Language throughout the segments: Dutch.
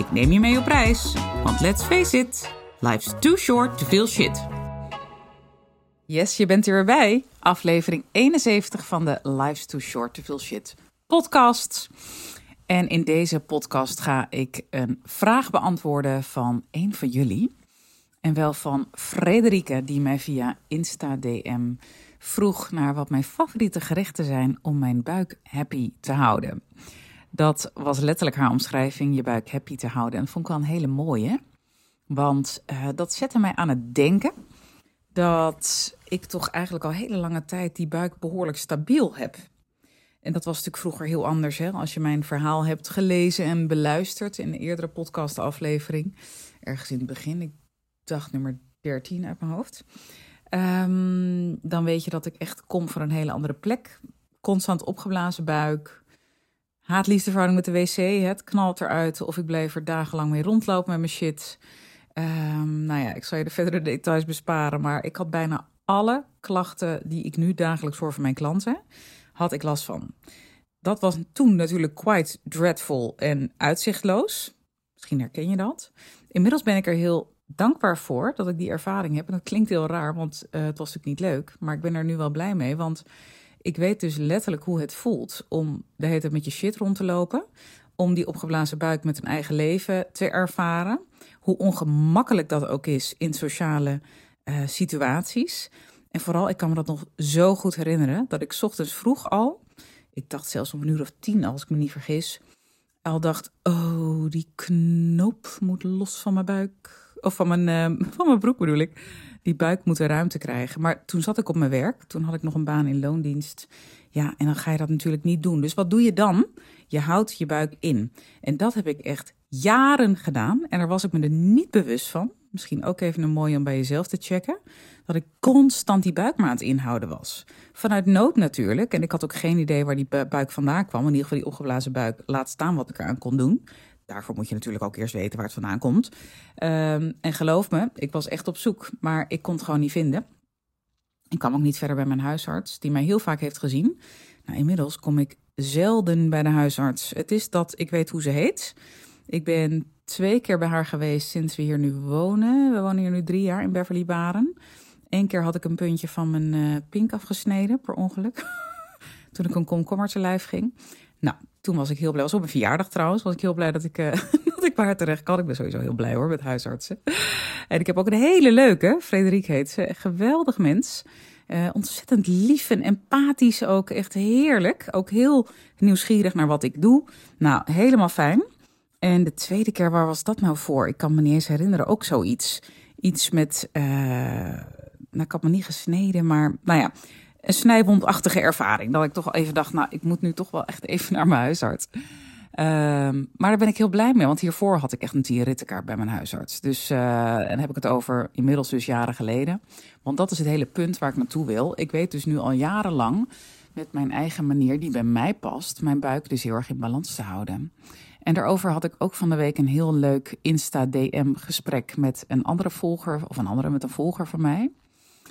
Ik neem je mee op reis, want let's face it, life's too short to feel shit. Yes, je bent er weer bij. Aflevering 71 van de Life's Too Short to Feel Shit podcast. En in deze podcast ga ik een vraag beantwoorden van een van jullie. En wel van Frederike, die mij via Insta-DM vroeg naar wat mijn favoriete gerechten zijn om mijn buik happy te houden. Dat was letterlijk haar omschrijving, je buik happy te houden. En dat vond ik wel een hele mooie. Want uh, dat zette mij aan het denken dat ik toch eigenlijk al hele lange tijd die buik behoorlijk stabiel heb. En dat was natuurlijk vroeger heel anders. Hè? Als je mijn verhaal hebt gelezen en beluisterd in een eerdere podcastaflevering. Ergens in het begin, ik dacht nummer 13 uit mijn hoofd. Um, dan weet je dat ik echt kom van een hele andere plek. Constant opgeblazen buik. Haat-liefdeverhouding met de wc. Het knalt eruit. Of ik blijf er dagenlang mee rondlopen met mijn shit. Um, nou ja, ik zal je de verdere details besparen. Maar ik had bijna alle klachten die ik nu dagelijks hoor van mijn klanten. Had ik last van. Dat was toen natuurlijk quite dreadful en uitzichtloos. Misschien herken je dat. Inmiddels ben ik er heel dankbaar voor dat ik die ervaring heb. En dat klinkt heel raar, want uh, het was natuurlijk niet leuk. Maar ik ben er nu wel blij mee, want ik weet dus letterlijk hoe het voelt om de hele met je shit rond te lopen. Om die opgeblazen buik met een eigen leven te ervaren. Hoe ongemakkelijk dat ook is in sociale uh, situaties. En vooral, ik kan me dat nog zo goed herinneren, dat ik ochtends vroeg al, ik dacht zelfs om een uur of tien als ik me niet vergis, al dacht, oh, die knoop moet los van mijn buik. Of van mijn, uh, van mijn broek bedoel ik. Die buik moet ruimte krijgen. Maar toen zat ik op mijn werk. Toen had ik nog een baan in loondienst. Ja, en dan ga je dat natuurlijk niet doen. Dus wat doe je dan? Je houdt je buik in. En dat heb ik echt jaren gedaan. En daar was ik me er niet bewust van. Misschien ook even een mooie om bij jezelf te checken. Dat ik constant die buik maar aan het inhouden was. Vanuit nood natuurlijk. En ik had ook geen idee waar die buik vandaan kwam. In ieder geval die opgeblazen buik. Laat staan wat ik eraan kon doen. Daarvoor moet je natuurlijk ook eerst weten waar het vandaan komt. Um, en geloof me, ik was echt op zoek, maar ik kon het gewoon niet vinden. Ik kwam ook niet verder bij mijn huisarts, die mij heel vaak heeft gezien. Nou, inmiddels kom ik zelden bij de huisarts. Het is dat ik weet hoe ze heet. Ik ben twee keer bij haar geweest sinds we hier nu wonen. We wonen hier nu drie jaar in Beverly Baren. Eén keer had ik een puntje van mijn uh, pink afgesneden, per ongeluk. Toen ik een komkommer te lijf ging. Nou, toen was ik heel blij. Was op mijn verjaardag trouwens. Was ik heel blij dat ik, uh, dat ik haar terecht kan. Ik ben sowieso heel blij hoor met huisartsen. En ik heb ook een hele leuke, Frederik heet ze. Geweldig mens. Uh, ontzettend lief en empathisch ook. Echt heerlijk. Ook heel nieuwsgierig naar wat ik doe. Nou, helemaal fijn. En de tweede keer, waar was dat nou voor? Ik kan me niet eens herinneren. Ook zoiets. Iets met, uh, nou ik had me niet gesneden, maar nou ja een snijwondachtige ervaring. Dat ik toch even dacht, nou, ik moet nu toch wel echt even naar mijn huisarts. Um, maar daar ben ik heel blij mee, want hiervoor had ik echt een tierrittenkaart bij mijn huisarts. Dus, uh, en heb ik het over inmiddels dus jaren geleden. Want dat is het hele punt waar ik naartoe wil. Ik weet dus nu al jarenlang met mijn eigen manier die bij mij past, mijn buik dus heel erg in balans te houden. En daarover had ik ook van de week een heel leuk Insta-DM gesprek met een andere volger, of een andere met een volger van mij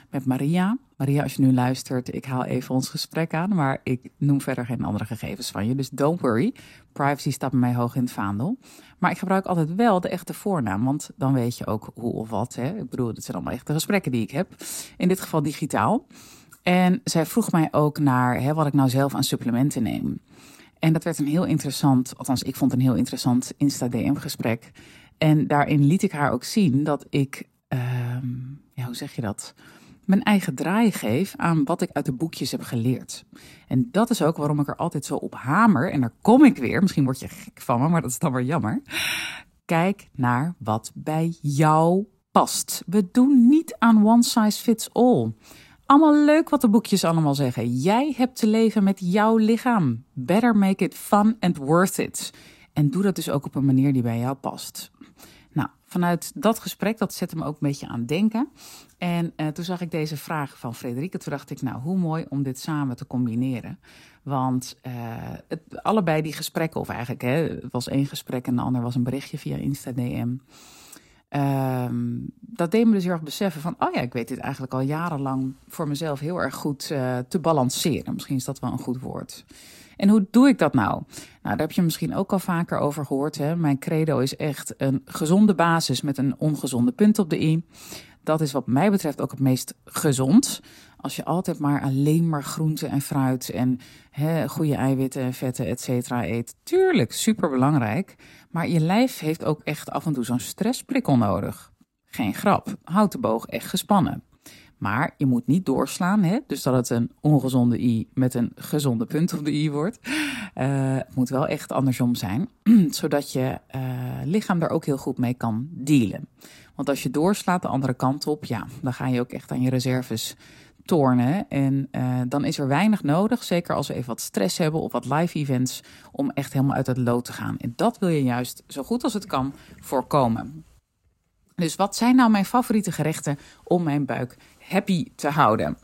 met Maria. Maria, als je nu luistert, ik haal even ons gesprek aan, maar ik noem verder geen andere gegevens van je. Dus don't worry, privacy staat bij mij hoog in het vaandel. Maar ik gebruik altijd wel de echte voornaam, want dan weet je ook hoe of wat. Hè? Ik bedoel, dit zijn allemaal echte gesprekken die ik heb. In dit geval digitaal. En zij vroeg mij ook naar hè, wat ik nou zelf aan supplementen neem. En dat werd een heel interessant, althans ik vond een heel interessant Insta-DM-gesprek. En daarin liet ik haar ook zien dat ik, uh, ja, hoe zeg je dat? Mijn eigen draai geef aan wat ik uit de boekjes heb geleerd. En dat is ook waarom ik er altijd zo op hamer. En daar kom ik weer. Misschien word je gek van me, maar dat is dan weer jammer. Kijk naar wat bij jou past. We doen niet aan one size fits all. Allemaal leuk wat de boekjes allemaal zeggen. Jij hebt te leven met jouw lichaam. Better make it fun and worth it. En doe dat dus ook op een manier die bij jou past. Vanuit dat gesprek, dat zette me ook een beetje aan denken. En uh, toen zag ik deze vraag van Frederike. Toen dacht ik, nou, hoe mooi om dit samen te combineren. Want uh, het, allebei die gesprekken, of eigenlijk, hè, het was één gesprek en de ander was een berichtje via Insta DM. Um, dat deed me dus heel erg beseffen van, oh ja, ik weet dit eigenlijk al jarenlang voor mezelf heel erg goed uh, te balanceren. Misschien is dat wel een goed woord. En hoe doe ik dat nou? Nou, daar heb je misschien ook al vaker over gehoord. Hè? Mijn credo is echt een gezonde basis met een ongezonde punt op de i. Dat is wat mij betreft ook het meest gezond. Als je altijd maar alleen maar groente en fruit en hè, goede eiwitten en vetten, et cetera, eet. Tuurlijk, super belangrijk. Maar je lijf heeft ook echt af en toe zo'n stressprikkel nodig. Geen grap, houd de boog echt gespannen. Maar je moet niet doorslaan, hè? dus dat het een ongezonde i met een gezonde punt op de i wordt. Uh, het moet wel echt andersom zijn, zodat je uh, lichaam daar ook heel goed mee kan dealen. Want als je doorslaat de andere kant op, ja, dan ga je ook echt aan je reserves tornen. En uh, dan is er weinig nodig, zeker als we even wat stress hebben of wat live events, om echt helemaal uit het lood te gaan. En dat wil je juist zo goed als het kan voorkomen. Dus wat zijn nou mijn favoriete gerechten om mijn buik happy te houden?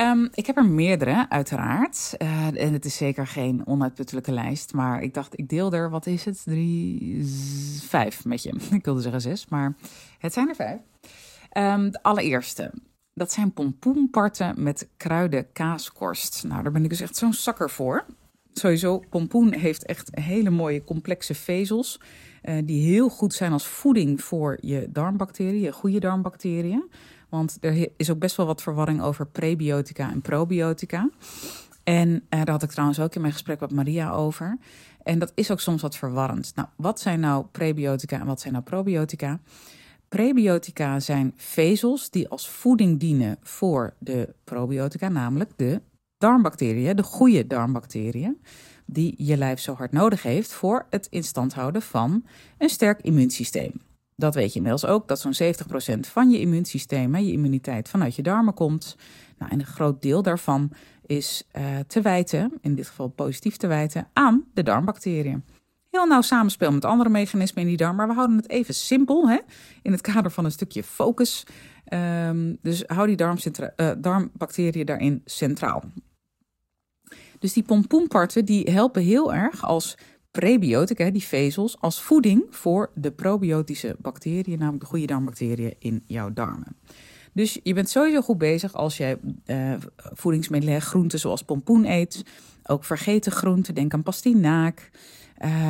Um, ik heb er meerdere, uiteraard. Uh, en het is zeker geen onuitputtelijke lijst. Maar ik dacht, ik deel er, wat is het? Drie, vijf met je. Ik wilde zeggen zes, maar het zijn er vijf. Um, de allereerste, dat zijn pompoenparten met kruiden kaaskorst. Nou, daar ben ik dus echt zo'n zakker voor. Sowieso, pompoen heeft echt hele mooie complexe vezels. Uh, die heel goed zijn als voeding voor je darmbacteriën, goede darmbacteriën. Want er is ook best wel wat verwarring over prebiotica en probiotica. En uh, daar had ik trouwens ook in mijn gesprek met Maria over. En dat is ook soms wat verwarrend. Nou, wat zijn nou prebiotica en wat zijn nou probiotica? Prebiotica zijn vezels die als voeding dienen voor de probiotica, namelijk de darmbacteriën, de goede darmbacteriën, die je lijf zo hard nodig heeft voor het in stand houden van een sterk immuunsysteem. Dat weet je inmiddels ook, dat zo'n 70% van je immuunsysteem, je immuniteit, vanuit je darmen komt. Nou, en een groot deel daarvan is uh, te wijten, in dit geval positief te wijten, aan de darmbacteriën. Heel nauw samenspel met andere mechanismen in die darm, maar we houden het even simpel hè, in het kader van een stukje focus. Um, dus hou die uh, darmbacteriën daarin centraal. Dus die pompoenparten die helpen heel erg als prebiotica, die vezels, als voeding voor de probiotische bacteriën, namelijk de goede darmbacteriën in jouw darmen. Dus je bent sowieso goed bezig als jij uh, voedingsmiddelen, groenten zoals pompoen eet. Ook vergeten groenten, denk aan pastinaak.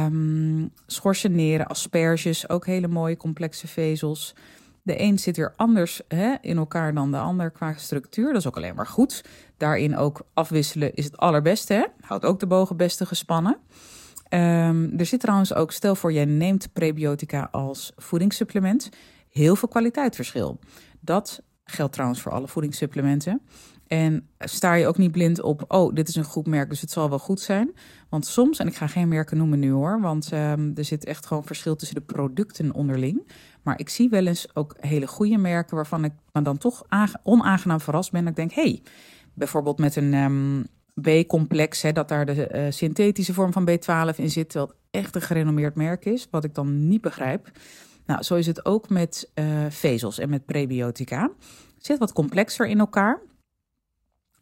Um, schorseneren, asperges, ook hele mooie complexe vezels. De een zit weer anders hè, in elkaar dan de ander qua structuur. Dat is ook alleen maar goed. Daarin ook afwisselen is het allerbeste. Hè? Houdt ook de bogen beste gespannen. Um, er zit trouwens ook, stel voor je neemt prebiotica als voedingssupplement, heel veel kwaliteitsverschil. Dat geldt trouwens voor alle voedingssupplementen. En sta je ook niet blind op, oh, dit is een goed merk, dus het zal wel goed zijn. Want soms, en ik ga geen merken noemen nu hoor, want um, er zit echt gewoon verschil tussen de producten onderling. Maar ik zie wel eens ook hele goede merken waarvan ik me dan toch onaangenaam verrast ben. Ik denk, hey, bijvoorbeeld met een um, B-complex, dat daar de uh, synthetische vorm van B12 in zit, het echt een gerenommeerd merk is, wat ik dan niet begrijp. Nou, zo is het ook met uh, vezels en met prebiotica. Het zit wat complexer in elkaar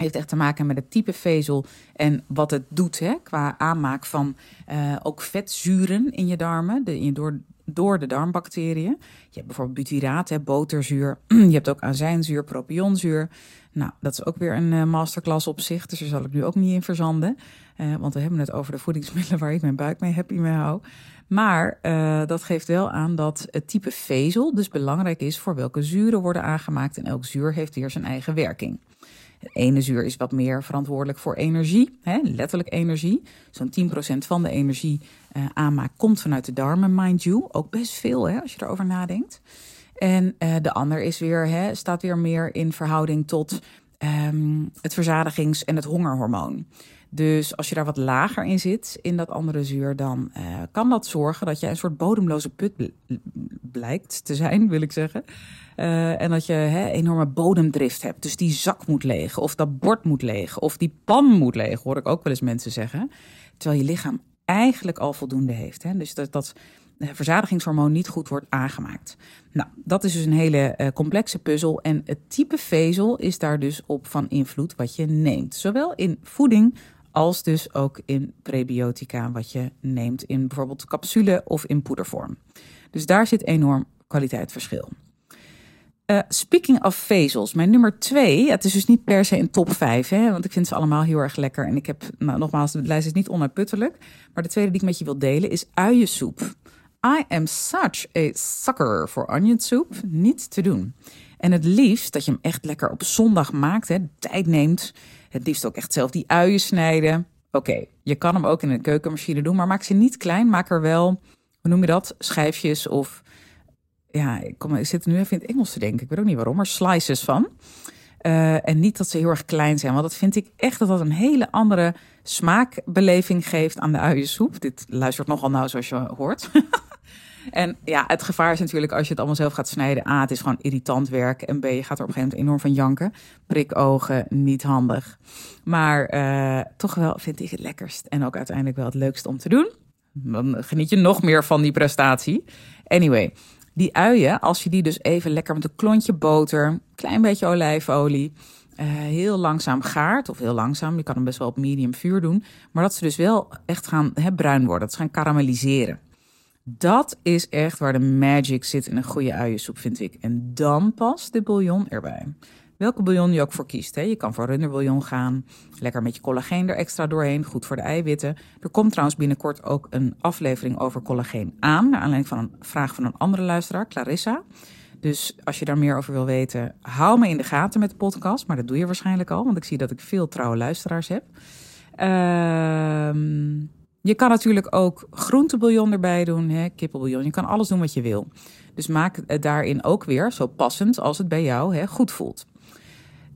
heeft echt te maken met het type vezel en wat het doet hè, qua aanmaak van uh, ook vetzuren in je darmen, de, in, door, door de darmbacteriën. Je hebt bijvoorbeeld butyraat, hè, boterzuur. je hebt ook azijnzuur, propionzuur. Nou, dat is ook weer een uh, masterclass op zich, dus daar zal ik nu ook niet in verzanden. Uh, want we hebben het over de voedingsmiddelen waar ik mijn buik mee happy mee hou. Maar uh, dat geeft wel aan dat het type vezel dus belangrijk is voor welke zuren worden aangemaakt. En elk zuur heeft weer zijn eigen werking. Het ene zuur is wat meer verantwoordelijk voor energie, hè, letterlijk energie. Zo'n 10% van de energie uh, aanmaak komt vanuit de darmen, mind you. Ook best veel hè, als je erover nadenkt. En uh, de ander is weer, hè, staat weer meer in verhouding tot um, het verzadigings- en het hongerhormoon. Dus als je daar wat lager in zit, in dat andere zuur, dan uh, kan dat zorgen dat je een soort bodemloze put blijkt te zijn, wil ik zeggen. Uh, en dat je hè, enorme bodemdrift hebt. Dus die zak moet leeg, of dat bord moet leeg, of die pan moet leeg, hoor ik ook wel eens mensen zeggen. Terwijl je lichaam eigenlijk al voldoende heeft. Hè? Dus dat, dat verzadigingshormoon niet goed wordt aangemaakt. Nou, dat is dus een hele complexe puzzel. En het type vezel is daar dus op van invloed wat je neemt. Zowel in voeding als dus ook in prebiotica, wat je neemt in bijvoorbeeld capsule of in poedervorm. Dus daar zit enorm kwaliteitsverschil. Uh, speaking of vezels, mijn nummer twee. Het is dus niet per se een top vijf, hè, want ik vind ze allemaal heel erg lekker. En ik heb, nou, nogmaals, de lijst is niet onuitputtelijk. Maar de tweede die ik met je wil delen is uiensoep. I am such a sucker for onion soup. Niet te doen. En het liefst dat je hem echt lekker op zondag maakt, hè, tijd neemt. Het liefst ook echt zelf die uien snijden. Oké, je kan hem ook in een keukenmachine doen, maar maak ze niet klein. Maak er wel, hoe noem je dat, schijfjes of ja, ik, kom, ik zit nu even in het Engels te denken. Ik weet ook niet waarom, maar slices van. Uh, en niet dat ze heel erg klein zijn, want dat vind ik echt dat dat een hele andere smaakbeleving geeft aan de uiensoep. Dit luistert nogal nauw zoals je hoort. en ja, het gevaar is natuurlijk als je het allemaal zelf gaat snijden. A, het is gewoon irritant werk. En B, je gaat er op een gegeven moment enorm van janken. Prikogen, niet handig. Maar uh, toch wel vind ik het lekkerst en ook uiteindelijk wel het leukst om te doen. Dan geniet je nog meer van die prestatie. Anyway, die uien, als je die dus even lekker met een klontje boter, klein beetje olijfolie, uh, heel langzaam gaart, of heel langzaam, je kan hem best wel op medium vuur doen, maar dat ze dus wel echt gaan bruin worden, dat ze gaan karamelliseren. Dat is echt waar de magic zit in een goede uiensoep, vind ik. En dan past de bouillon erbij welke bouillon je ook voor kiest. Hè. Je kan voor runderbouillon gaan, lekker met je collageen er extra doorheen, goed voor de eiwitten. Er komt trouwens binnenkort ook een aflevering over collageen aan, naar aanleiding van een vraag van een andere luisteraar, Clarissa. Dus als je daar meer over wil weten, hou me in de gaten met de podcast. Maar dat doe je waarschijnlijk al, want ik zie dat ik veel trouwe luisteraars heb. Ehm, je kan natuurlijk ook groentebouillon erbij doen, hè, kippenbouillon. Je kan alles doen wat je wil. Dus maak het daarin ook weer zo passend als het bij jou hè, goed voelt.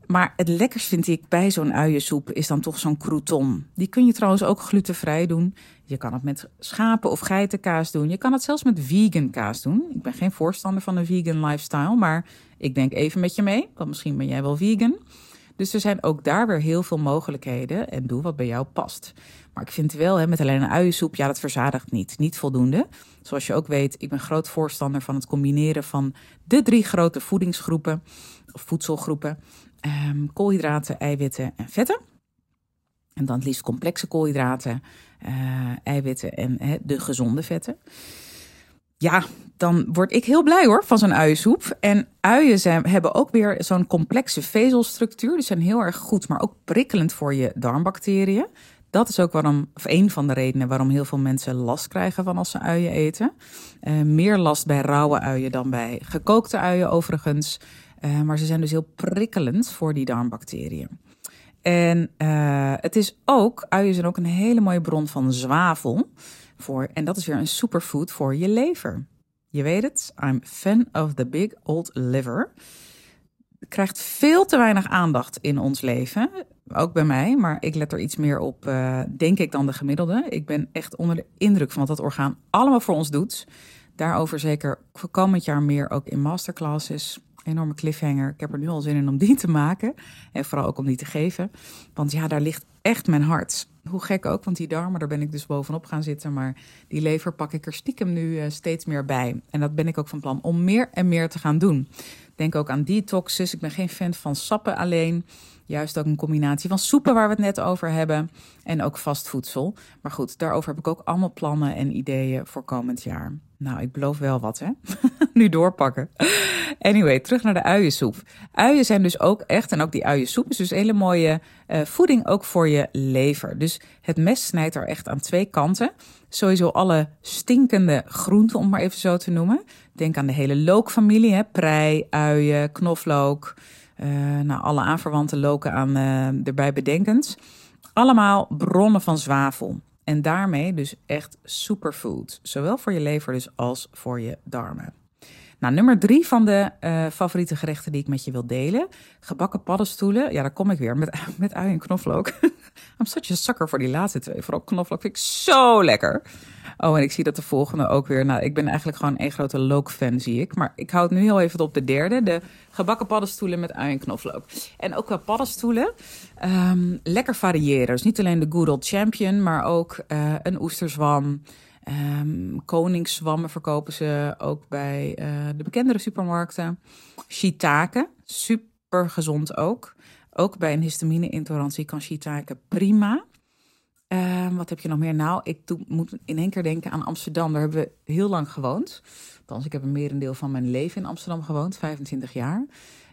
Maar het lekkers vind ik bij zo'n uiensoep is dan toch zo'n crouton. Die kun je trouwens ook glutenvrij doen. Je kan het met schapen- of geitenkaas doen. Je kan het zelfs met vegan kaas doen. Ik ben geen voorstander van een vegan lifestyle, maar ik denk even met je mee, want misschien ben jij wel vegan. Dus er zijn ook daar weer heel veel mogelijkheden en doe wat bij jou past. Maar ik vind wel, hè, met alleen een uiensoep, ja, dat verzadigt niet. Niet voldoende. Zoals je ook weet, ik ben groot voorstander van het combineren van de drie grote voedingsgroepen, of voedselgroepen. Um, koolhydraten, eiwitten en vetten. En dan het liefst complexe koolhydraten, uh, eiwitten en de gezonde vetten. Ja, dan word ik heel blij hoor van zo'n uiensoep. En uien hebben ook weer zo'n complexe vezelstructuur. Die zijn heel erg goed, maar ook prikkelend voor je darmbacteriën. Dat is ook waarom, of een van de redenen waarom heel veel mensen last krijgen van als ze uien eten. Uh, meer last bij rauwe uien dan bij gekookte uien overigens. Uh, maar ze zijn dus heel prikkelend voor die darmbacteriën. En uh, het is ook, uien zijn ook een hele mooie bron van zwavel. Voor, en dat is weer een superfood voor je lever. Je weet het, I'm fan of the big old liver. Krijgt veel te weinig aandacht in ons leven. Ook bij mij, maar ik let er iets meer op, uh, denk ik, dan de gemiddelde. Ik ben echt onder de indruk van wat dat orgaan allemaal voor ons doet. Daarover zeker komend jaar meer ook in masterclasses enorme cliffhanger. Ik heb er nu al zin in om die te maken. En vooral ook om die te geven. Want ja, daar ligt echt mijn hart. Hoe gek ook, want die darmen, daar ben ik dus bovenop gaan zitten. Maar die lever pak ik er stiekem nu uh, steeds meer bij. En dat ben ik ook van plan om meer en meer te gaan doen. Denk ook aan detoxes. Ik ben geen fan van sappen alleen. Juist ook een combinatie van soepen waar we het net over hebben. En ook vast voedsel. Maar goed, daarover heb ik ook allemaal plannen en ideeën voor komend jaar. Nou, ik beloof wel wat, hè? nu doorpakken. Anyway, terug naar de uiensoep. Uien zijn dus ook echt, en ook die uiensoep is dus hele mooie uh, voeding ook voor je lever. Dus het mes snijdt er echt aan twee kanten. Sowieso alle stinkende groenten, om maar even zo te noemen. Denk aan de hele lookfamilie, hè? prei, uien, knoflook. Nou, alle aanverwante loken aan, erbij bedenkend. Allemaal bronnen van zwavel. En daarmee dus echt superfood. Zowel voor je lever dus als voor je darmen. Nou, nummer drie van de uh, favoriete gerechten die ik met je wil delen. Gebakken paddenstoelen. Ja, daar kom ik weer met, met ui en knoflook. I'm such a sucker voor die laatste twee. Vooral knoflook vind ik zo lekker. Oh, en ik zie dat de volgende ook weer. Nou, ik ben eigenlijk gewoon een grote look-fan, zie ik. Maar ik houd nu heel even op de derde. De gebakken paddenstoelen met ui en knoflook. En ook qua paddenstoelen. Um, lekker variëren. Dus niet alleen de good champion, maar ook uh, een oesterzwam. Um, koningszwammen verkopen ze ook bij uh, de bekendere supermarkten. Shiitake, super gezond ook. Ook bij een histamine-intolerantie kan shiitake prima. Um, wat heb je nog meer? Nou, ik moet in één keer denken aan Amsterdam. Daar hebben we heel lang gewoond. Althans, ik heb een merendeel van mijn leven in Amsterdam gewoond, 25 jaar.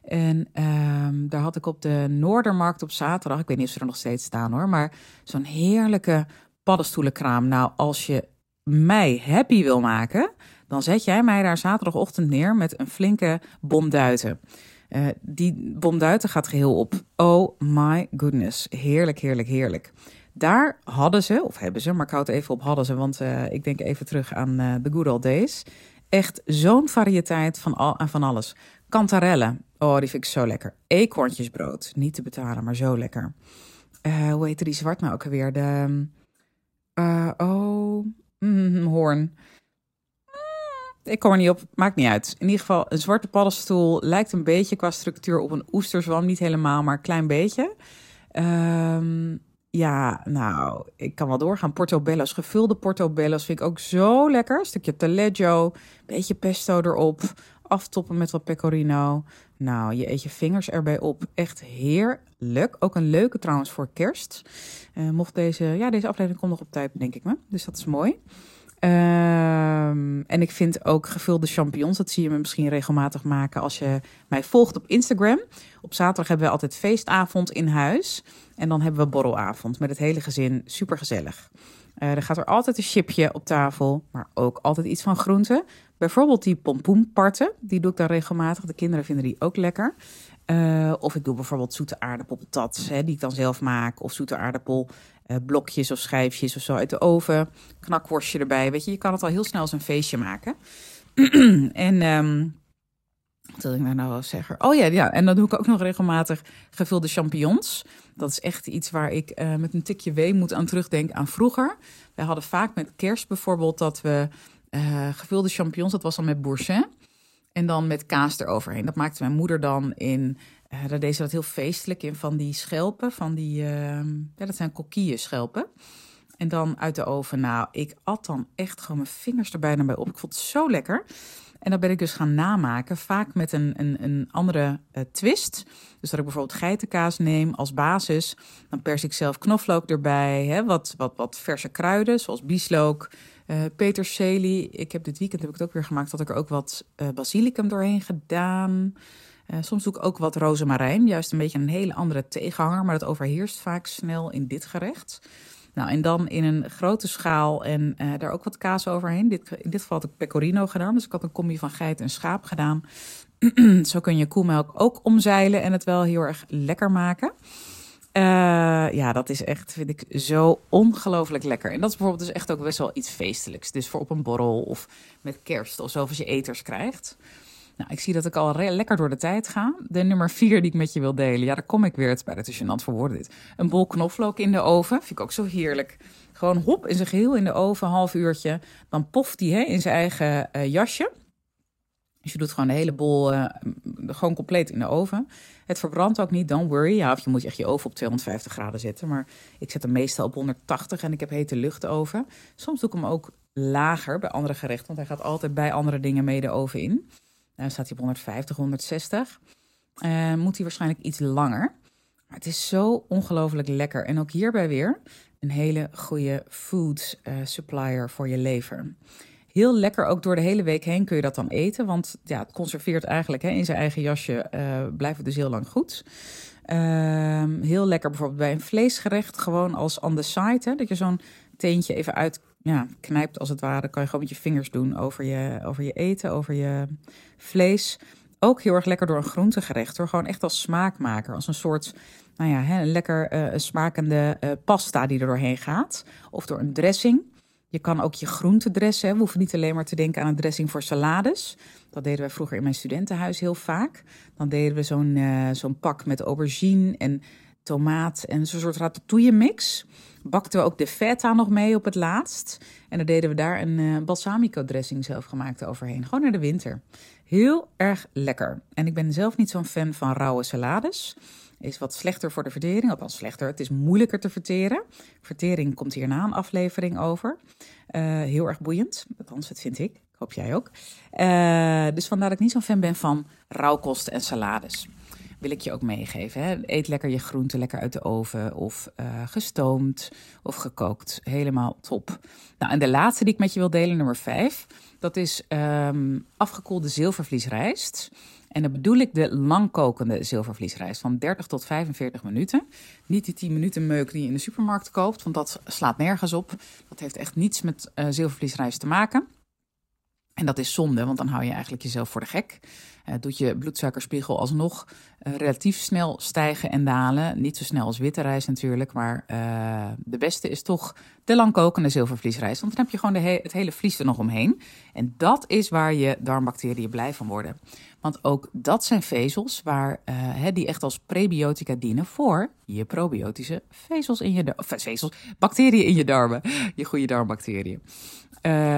En um, daar had ik op de Noordermarkt op zaterdag, ik weet niet of ze er nog steeds staan hoor, maar zo'n heerlijke paddenstoelenkraam. Nou, als je mij happy wil maken, dan zet jij mij daar zaterdagochtend neer met een flinke bomduiten. Uh, die bomduiten gaat geheel op. Oh my goodness. Heerlijk, heerlijk, heerlijk. Daar hadden ze, of hebben ze, maar ik houd even op hadden ze, want uh, ik denk even terug aan uh, the good old days. Echt zo'n variëteit van, al, van alles. Kantarellen, oh die vind ik zo lekker. Eekhoorntjesbrood, niet te betalen, maar zo lekker. Uh, hoe heette die zwart nou ook alweer? De, oh, mm, hoorn. Ik kom er niet op, maakt niet uit. In ieder geval, een zwarte paddenstoel lijkt een beetje qua structuur op een oesterzwam. Niet helemaal, maar een klein beetje. Um, ja, nou, ik kan wel doorgaan. Portobello's, gevulde portobello's vind ik ook zo lekker. Een stukje taleggio, beetje pesto erop, aftoppen met wat pecorino. Nou, je eet je vingers erbij op. Echt heerlijk. Ook een leuke trouwens voor kerst. Uh, mocht deze, ja, deze aflevering komt nog op tijd, denk ik me. Dus dat is mooi. Um, en ik vind ook gevulde champignons, dat zie je me misschien regelmatig maken als je mij volgt op Instagram. Op zaterdag hebben we altijd feestavond in huis. En dan hebben we borrelavond met het hele gezin. Super gezellig. Uh, er gaat er altijd een chipje op tafel, maar ook altijd iets van groenten. Bijvoorbeeld die pompoenparten, die doe ik dan regelmatig. De kinderen vinden die ook lekker. Uh, of ik doe bijvoorbeeld zoete aardappelpatats, hè, die ik dan zelf maak. Of zoete aardappel blokjes of schijfjes of zo uit de oven. Knakworstje erbij. Weet je, je kan het al heel snel als een feestje maken. en um, wat wil ik nou nou zeggen? Oh ja, ja, en dan doe ik ook nog regelmatig gevulde champignons. Dat is echt iets waar ik uh, met een tikje wee moet aan terugdenken aan vroeger. Wij hadden vaak met kerst bijvoorbeeld dat we uh, gevulde champignons, dat was dan met boursin. En dan met kaas eroverheen. Dat maakte mijn moeder dan in. Uh, daar deed ze dat heel feestelijk in van die schelpen. Van die. Uh, ja, dat zijn kokieën schelpen. En dan uit de oven. Nou, ik at dan echt gewoon mijn vingers er bijna bij op. Ik vond het zo lekker. En dat ben ik dus gaan namaken, vaak met een, een, een andere uh, twist. Dus dat ik bijvoorbeeld geitenkaas neem als basis. Dan pers ik zelf knoflook erbij, hè, wat, wat, wat verse kruiden, zoals bieslook, uh, peterselie. Ik heb dit weekend heb ik het ook weer gemaakt, dat ik er ook wat uh, basilicum doorheen gedaan. Uh, soms doe ik ook wat rozemarijn, juist een beetje een hele andere tegenhanger, maar dat overheerst vaak snel in dit gerecht. Nou, en dan in een grote schaal en daar ook wat kaas overheen. Dit, in dit geval had ik pecorino gedaan, dus ik had een combi van geit en schaap gedaan. Zo kun je koemelk ook omzeilen en het wel heel erg lekker maken. Uh, ja, dat is echt, vind ik, zo ongelooflijk lekker. En dat is bijvoorbeeld dus echt ook best wel iets feestelijks. Dus voor op een borrel of met kerst of zo, als je eters krijgt. Nou, ik zie dat ik al lekker door de tijd ga. De nummer vier die ik met je wil delen. Ja, daar kom ik weer. Het is bijna te gênant voor dit. Een bol knoflook in de oven. Vind ik ook zo heerlijk. Gewoon hop in zijn geheel in de oven, half uurtje. Dan poft hij hè, in zijn eigen uh, jasje. Dus je doet gewoon de hele bol uh, gewoon compleet in de oven. Het verbrandt ook niet, don't worry. Ja, of je moet echt je oven op 250 graden zetten. Maar ik zet hem meestal op 180 en ik heb hete lucht over. Soms doe ik hem ook lager bij andere gerechten. Want hij gaat altijd bij andere dingen mee de oven in. Dan staat hij op 150, 160. Uh, moet hij waarschijnlijk iets langer. Maar het is zo ongelooflijk lekker. En ook hierbij weer een hele goede food uh, supplier voor je lever. Heel lekker, ook door de hele week heen kun je dat dan eten. Want ja, het conserveert eigenlijk hè, in zijn eigen jasje, uh, blijft het dus heel lang goed. Uh, heel lekker bijvoorbeeld bij een vleesgerecht, gewoon als on the side. Hè, dat je zo'n teentje even uit ja, knijpt als het ware. kan je gewoon met je vingers doen over je, over je eten, over je vlees. Ook heel erg lekker door een groentegerecht hoor. Gewoon echt als smaakmaker. Als een soort, nou ja, hè, een lekker uh, smakende uh, pasta die er doorheen gaat. Of door een dressing. Je kan ook je groente dressen. We hoeven niet alleen maar te denken aan een dressing voor salades. Dat deden wij vroeger in mijn studentenhuis heel vaak. Dan deden we zo'n uh, zo'n pak met aubergine en tomaat en zo'n soort ratatouille mix bakten we ook de feta nog mee op het laatst. En dan deden we daar een uh, balsamico dressing zelf gemaakt overheen. Gewoon in de winter. Heel erg lekker. En ik ben zelf niet zo'n fan van rauwe salades. Is wat slechter voor de vertering. Althans, slechter. Het is moeilijker te verteren. Vertering komt hierna een aflevering over. Uh, heel erg boeiend. Althans, dat vind ik. Hoop jij ook. Uh, dus vandaar dat ik niet zo'n fan ben van rauwkosten en salades. Wil ik je ook meegeven. Hè? Eet lekker je groenten lekker uit de oven. Of uh, gestoomd of gekookt. Helemaal top. Nou, en de laatste die ik met je wil delen, nummer 5. Dat is um, afgekoelde zilvervliesrijst. En dan bedoel ik de langkokende zilvervliesrijst van 30 tot 45 minuten. Niet die 10 minuten meuk die je in de supermarkt koopt, want dat slaat nergens op. Dat heeft echt niets met uh, zilvervliesrijst te maken. En dat is zonde, want dan hou je eigenlijk jezelf voor de gek. Uh, doet je bloedsuikerspiegel alsnog uh, relatief snel stijgen en dalen. Niet zo snel als witte rijst natuurlijk, maar uh, de beste is toch de langkokende zilvervliesrijst. Want dan heb je gewoon de he het hele vlies er nog omheen. En dat is waar je darmbacteriën blij van worden. Want ook dat zijn vezels waar, die echt als prebiotica dienen voor je probiotische vezels in je. Of vezels, bacteriën in je darmen. Je goede darmbacteriën.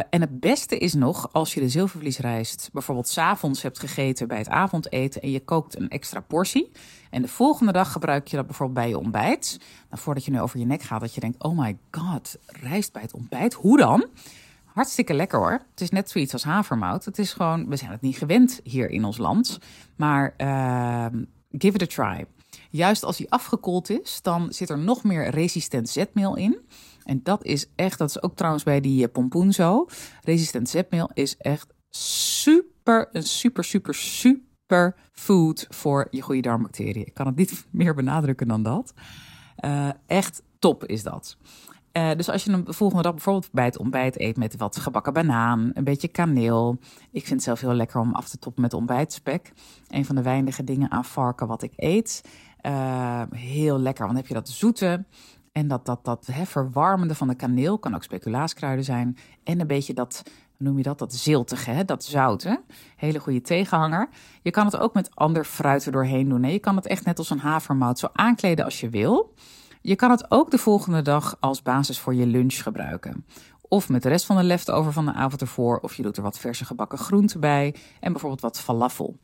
En het beste is nog als je de zilvervliesrijst bijvoorbeeld s'avonds hebt gegeten bij het avondeten en je kookt een extra portie. En de volgende dag gebruik je dat bijvoorbeeld bij je ontbijt. Nou, voordat je nu over je nek gaat, dat je denkt: oh my god, rijst bij het ontbijt. Hoe dan? Hartstikke lekker hoor. Het is net zoiets als havermout. Het is gewoon, we zijn het niet gewend hier in ons land. Maar uh, give it a try. Juist als hij afgekoeld is, dan zit er nog meer resistent zetmeel in. En dat is echt, dat is ook trouwens bij die pompoen zo. Resistent zetmeel is echt super, een super, super, super food voor je goede darmbacteriën. Ik kan het niet meer benadrukken dan dat. Uh, echt top is dat. Uh, dus als je hem de volgende dag bijvoorbeeld bij het ontbijt eet met wat gebakken banaan, een beetje kaneel. Ik vind het zelf heel lekker om af te toppen met ontbijtspek. Een van de weinige dingen aan varken wat ik eet. Uh, heel lekker, want dan heb je dat zoete en dat, dat, dat hè, verwarmende van de kaneel. Kan ook speculaaskruiden zijn. En een beetje dat, noem je dat, dat ziltige, hè, dat zoute. Hele goede tegenhanger. Je kan het ook met ander fruit er doorheen doen. Hè. Je kan het echt net als een havermout zo aankleden als je wil. Je kan het ook de volgende dag als basis voor je lunch gebruiken. Of met de rest van de leftover van de avond ervoor. Of je doet er wat verse gebakken groenten bij. En bijvoorbeeld wat falafel.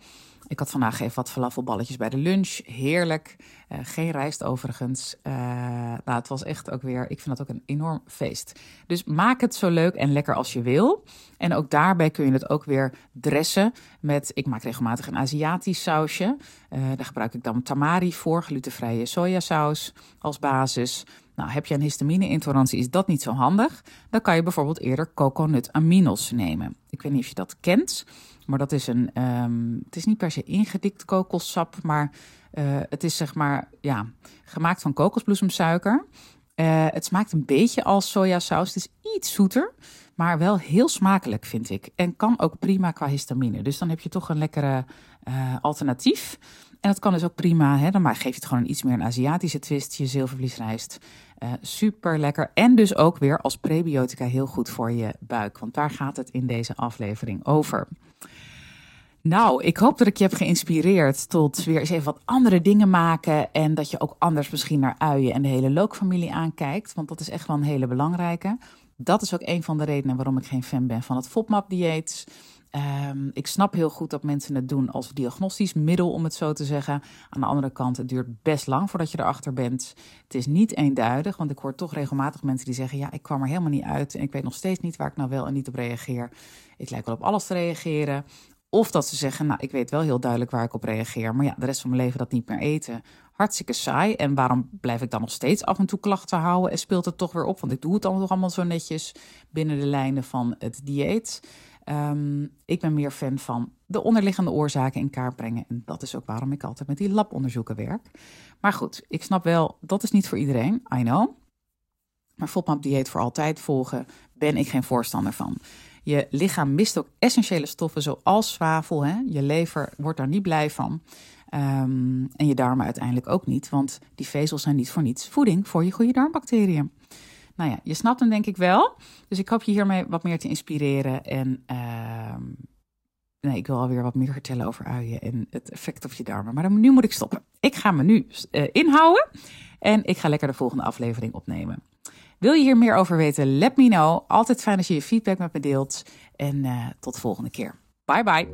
Ik had vandaag even wat falafelballetjes bij de lunch. Heerlijk. Uh, geen rijst overigens. Uh, nou, het was echt ook weer, ik vind dat ook een enorm feest. Dus maak het zo leuk en lekker als je wil. En ook daarbij kun je het ook weer dressen met, ik maak regelmatig een Aziatisch sausje. Uh, daar gebruik ik dan tamari voor, glutenvrije sojasaus als basis. Nou, heb je een histamine-intolerantie, is dat niet zo handig. Dan kan je bijvoorbeeld eerder coconut aminos nemen. Ik weet niet of je dat kent. Maar dat is een, um, het is niet per se ingedikt kokossap, maar het is zeg maar, ja, gemaakt van kokosbloesemsuiker. Uh, het smaakt een beetje als sojasaus. Het is iets zoeter, maar wel heel smakelijk, vind ik. En kan ook prima qua histamine. Dus dan heb je toch een lekkere uh, alternatief. En dat kan dus ook prima, hè? dan geef je het gewoon iets meer een Aziatische twist, je zilvervliesrijst. Uh, super lekker. En dus ook weer als prebiotica heel goed voor je buik. Want daar gaat het in deze aflevering over. Nou, ik hoop dat ik je heb geïnspireerd tot weer eens even wat andere dingen maken. En dat je ook anders misschien naar uien en de hele lookfamilie aankijkt. Want dat is echt wel een hele belangrijke. Dat is ook een van de redenen waarom ik geen fan ben van het FODMAP-dieet. Um, ik snap heel goed dat mensen het doen als diagnostisch middel, om het zo te zeggen. Aan de andere kant, het duurt best lang voordat je erachter bent. Het is niet eenduidig, want ik hoor toch regelmatig mensen die zeggen: Ja, ik kwam er helemaal niet uit en ik weet nog steeds niet waar ik nou wel en niet op reageer. Ik lijk wel op alles te reageren. Of dat ze zeggen, nou, ik weet wel heel duidelijk waar ik op reageer, maar ja, de rest van mijn leven dat niet meer eten. Hartstikke saai. En waarom blijf ik dan nog steeds af en toe klachten houden en speelt het toch weer op? Want ik doe het dan nog allemaal zo netjes binnen de lijnen van het dieet. Um, ik ben meer fan van de onderliggende oorzaken in kaart brengen. En dat is ook waarom ik altijd met die labonderzoeken werk. Maar goed, ik snap wel, dat is niet voor iedereen, I know. Maar FODMAP dieet voor altijd volgen, ben ik geen voorstander van. Je lichaam mist ook essentiële stoffen zoals zwavel. Hè? Je lever wordt daar niet blij van. Um, en je darmen uiteindelijk ook niet, want die vezels zijn niet voor niets voeding voor je goede darmbacteriën. Nou ja, je snapt hem denk ik wel. Dus ik hoop je hiermee wat meer te inspireren. En uh, nee, ik wil alweer wat meer vertellen over uien en het effect op je darmen. Maar nu moet ik stoppen. Ik ga me nu uh, inhouden en ik ga lekker de volgende aflevering opnemen. Wil je hier meer over weten? Let me know. Altijd fijn als je je feedback met me deelt. En uh, tot de volgende keer. Bye bye.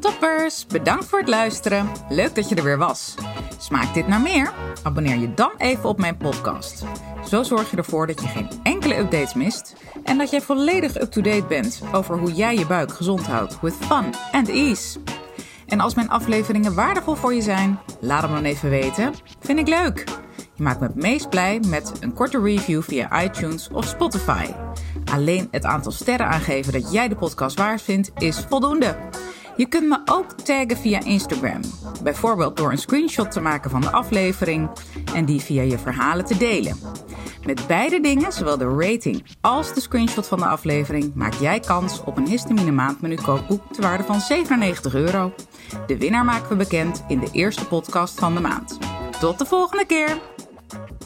Toppers, bedankt voor het luisteren. Leuk dat je er weer was. Smaakt dit naar meer? Abonneer je dan even op mijn podcast. Zo zorg je ervoor dat je geen enkele updates mist en dat jij volledig up-to-date bent over hoe jij je buik gezond houdt with fun and ease. En als mijn afleveringen waardevol voor je zijn, laat hem dan even weten. Vind ik leuk. Je maakt me het meest blij met een korte review via iTunes of Spotify. Alleen het aantal sterren aangeven dat jij de podcast waard vindt is voldoende. Je kunt me ook taggen via Instagram. Bijvoorbeeld door een screenshot te maken van de aflevering en die via je verhalen te delen. Met beide dingen, zowel de rating als de screenshot van de aflevering, maak jij kans op een histamine maandmenu kookboek ter waarde van 97 euro. De winnaar maken we bekend in de eerste podcast van de maand. Tot de volgende keer! あっ。